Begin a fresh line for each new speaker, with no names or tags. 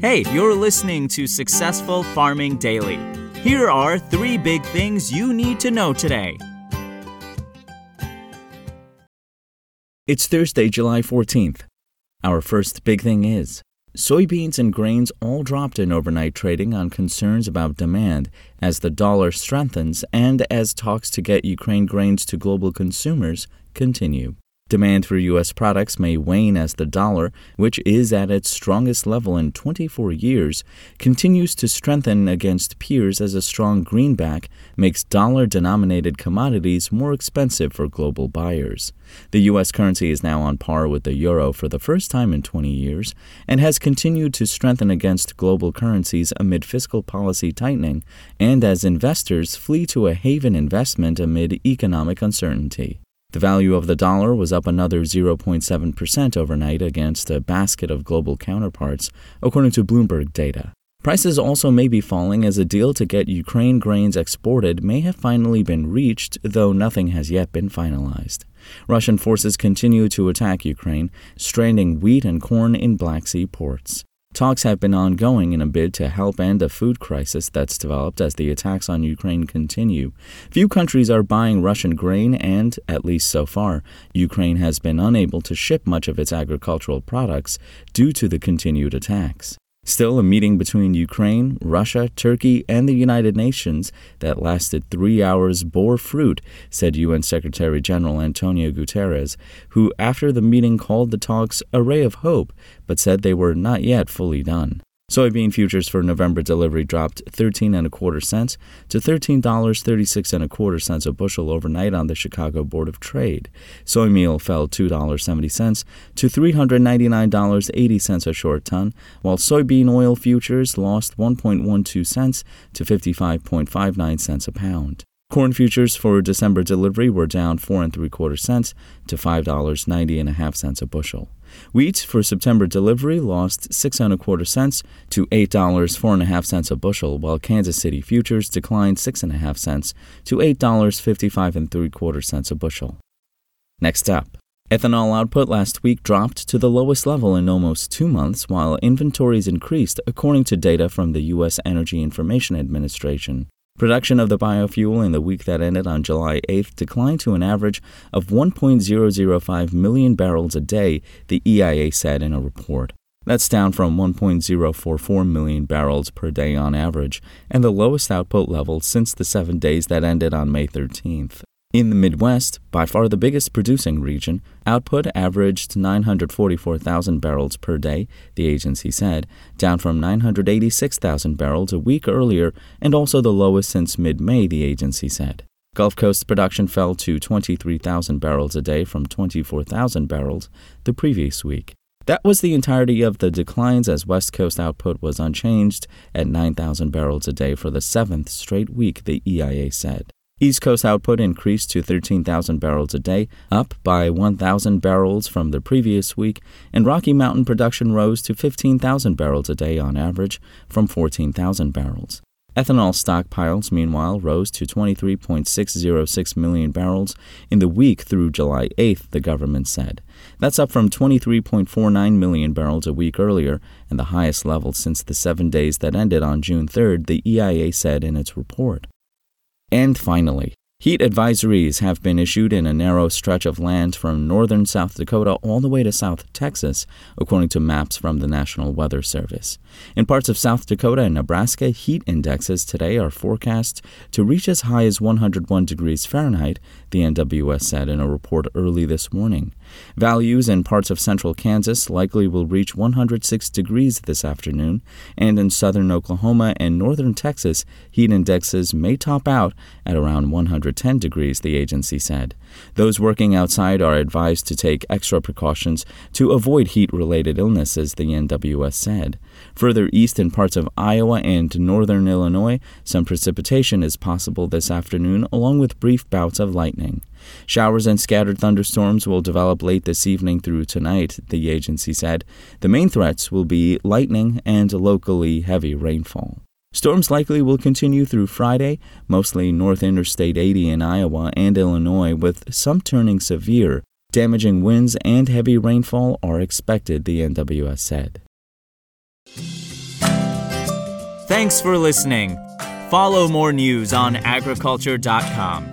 Hey, you're listening to Successful Farming Daily. Here are three big things you need to know today.
It's Thursday, July 14th. Our first big thing is soybeans and grains all dropped in overnight trading on concerns about demand as the dollar strengthens and as talks to get Ukraine grains to global consumers continue. Demand for U.S. products may wane as the dollar, which is at its strongest level in 24 years, continues to strengthen against peers as a strong greenback makes dollar denominated commodities more expensive for global buyers. The U.S. currency is now on par with the euro for the first time in 20 years and has continued to strengthen against global currencies amid fiscal policy tightening and as investors flee to a haven investment amid economic uncertainty. The value of the dollar was up another 0.7% overnight against a basket of global counterparts, according to Bloomberg data. Prices also may be falling as a deal to get Ukraine grains exported may have finally been reached, though nothing has yet been finalized. Russian forces continue to attack Ukraine, stranding wheat and corn in Black Sea ports. Talks have been ongoing in a bid to help end a food crisis that's developed as the attacks on Ukraine continue. Few countries are buying Russian grain, and, at least so far, Ukraine has been unable to ship much of its agricultural products due to the continued attacks. Still, a meeting between Ukraine, Russia, Turkey, and the United Nations that lasted three hours bore fruit, said UN Secretary General Antonio Guterres, who, after the meeting, called the talks a ray of hope, but said they were not yet fully done. Soybean futures for November delivery dropped 13 and a quarter cents to $13.36 and a quarter cents a bushel overnight on the Chicago Board of Trade. Soy meal fell $2.70 to $399.80 a short ton, while soybean oil futures lost 1.12 cents to 55.59 cents a pound. Corn futures for December delivery were down four and three quarter cents to five dollars ninety and a half cents a bushel. Wheat for September delivery lost six and a quarter cents to eight dollars four and a half cents a bushel, while Kansas City futures declined six and a half cents to eight dollars fifty five and three quarter cents a bushel. Next up. Ethanol output last week dropped to the lowest level in almost two months, while inventories increased, according to data from the U.S. Energy Information Administration. Production of the biofuel in the week that ended on July 8th declined to an average of 1.005 million barrels a day, the EIA said in a report. That's down from 1.044 million barrels per day on average, and the lowest output level since the seven days that ended on May 13th. In the Midwest, by far the biggest producing region, output averaged 944,000 barrels per day, the agency said, down from 986,000 barrels a week earlier and also the lowest since mid May, the agency said. Gulf Coast production fell to 23,000 barrels a day from 24,000 barrels the previous week. That was the entirety of the declines as West Coast output was unchanged at 9,000 barrels a day for the seventh straight week, the EIA said. East Coast output increased to 13,000 barrels a day, up by 1,000 barrels from the previous week, and Rocky Mountain production rose to 15,000 barrels a day on average from 14,000 barrels. Ethanol stockpiles, meanwhile, rose to 23.606 million barrels in the week through July 8th, the government said. That's up from 23.49 million barrels a week earlier and the highest level since the seven days that ended on June 3rd, the EIA said in its report. And finally, heat advisories have been issued in a narrow stretch of land from northern South Dakota all the way to South Texas, according to maps from the National Weather Service. In parts of South Dakota and Nebraska, heat indexes today are forecast to reach as high as 101 degrees Fahrenheit, the NWS said in a report early this morning. Values in parts of central Kansas likely will reach 106 degrees this afternoon, and in southern Oklahoma and northern Texas, heat indexes may top out at around 110 degrees, the agency said. Those working outside are advised to take extra precautions to avoid heat related illnesses, the NWS said. Further east in parts of Iowa and northern Illinois, some precipitation is possible this afternoon, along with brief bouts of lightning. Showers and scattered thunderstorms will develop late this evening through tonight, the agency said. The main threats will be lightning and locally heavy rainfall. Storms likely will continue through Friday, mostly North Interstate 80 in Iowa and Illinois, with some turning severe. Damaging winds and heavy rainfall are expected, the NWS said.
Thanks for listening. Follow more news on agriculture.com.